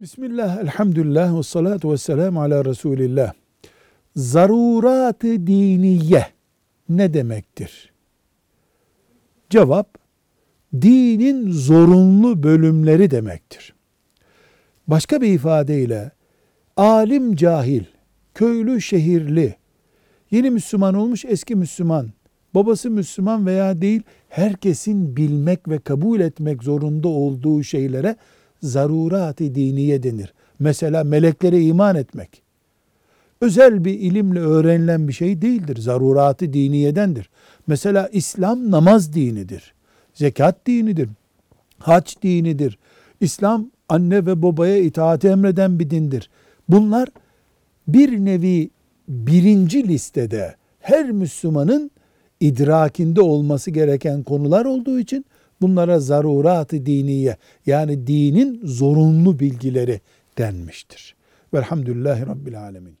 Bismillah, elhamdülillah ve salatu ve selamu ala Resulillah. Zarurat-ı diniye ne demektir? Cevap, dinin zorunlu bölümleri demektir. Başka bir ifadeyle, alim cahil, köylü şehirli, yeni Müslüman olmuş eski Müslüman, babası Müslüman veya değil, herkesin bilmek ve kabul etmek zorunda olduğu şeylere zarurat-ı diniye denir. Mesela meleklere iman etmek. Özel bir ilimle öğrenilen bir şey değildir. Zarurat-ı diniyedendir. Mesela İslam namaz dinidir. Zekat dinidir. Hac dinidir. İslam anne ve babaya itaati emreden bir dindir. Bunlar bir nevi birinci listede her Müslümanın idrakinde olması gereken konular olduğu için Bunlara zarurat-ı diniye yani dinin zorunlu bilgileri denmiştir. Velhamdülillahi Rabbil Alemin.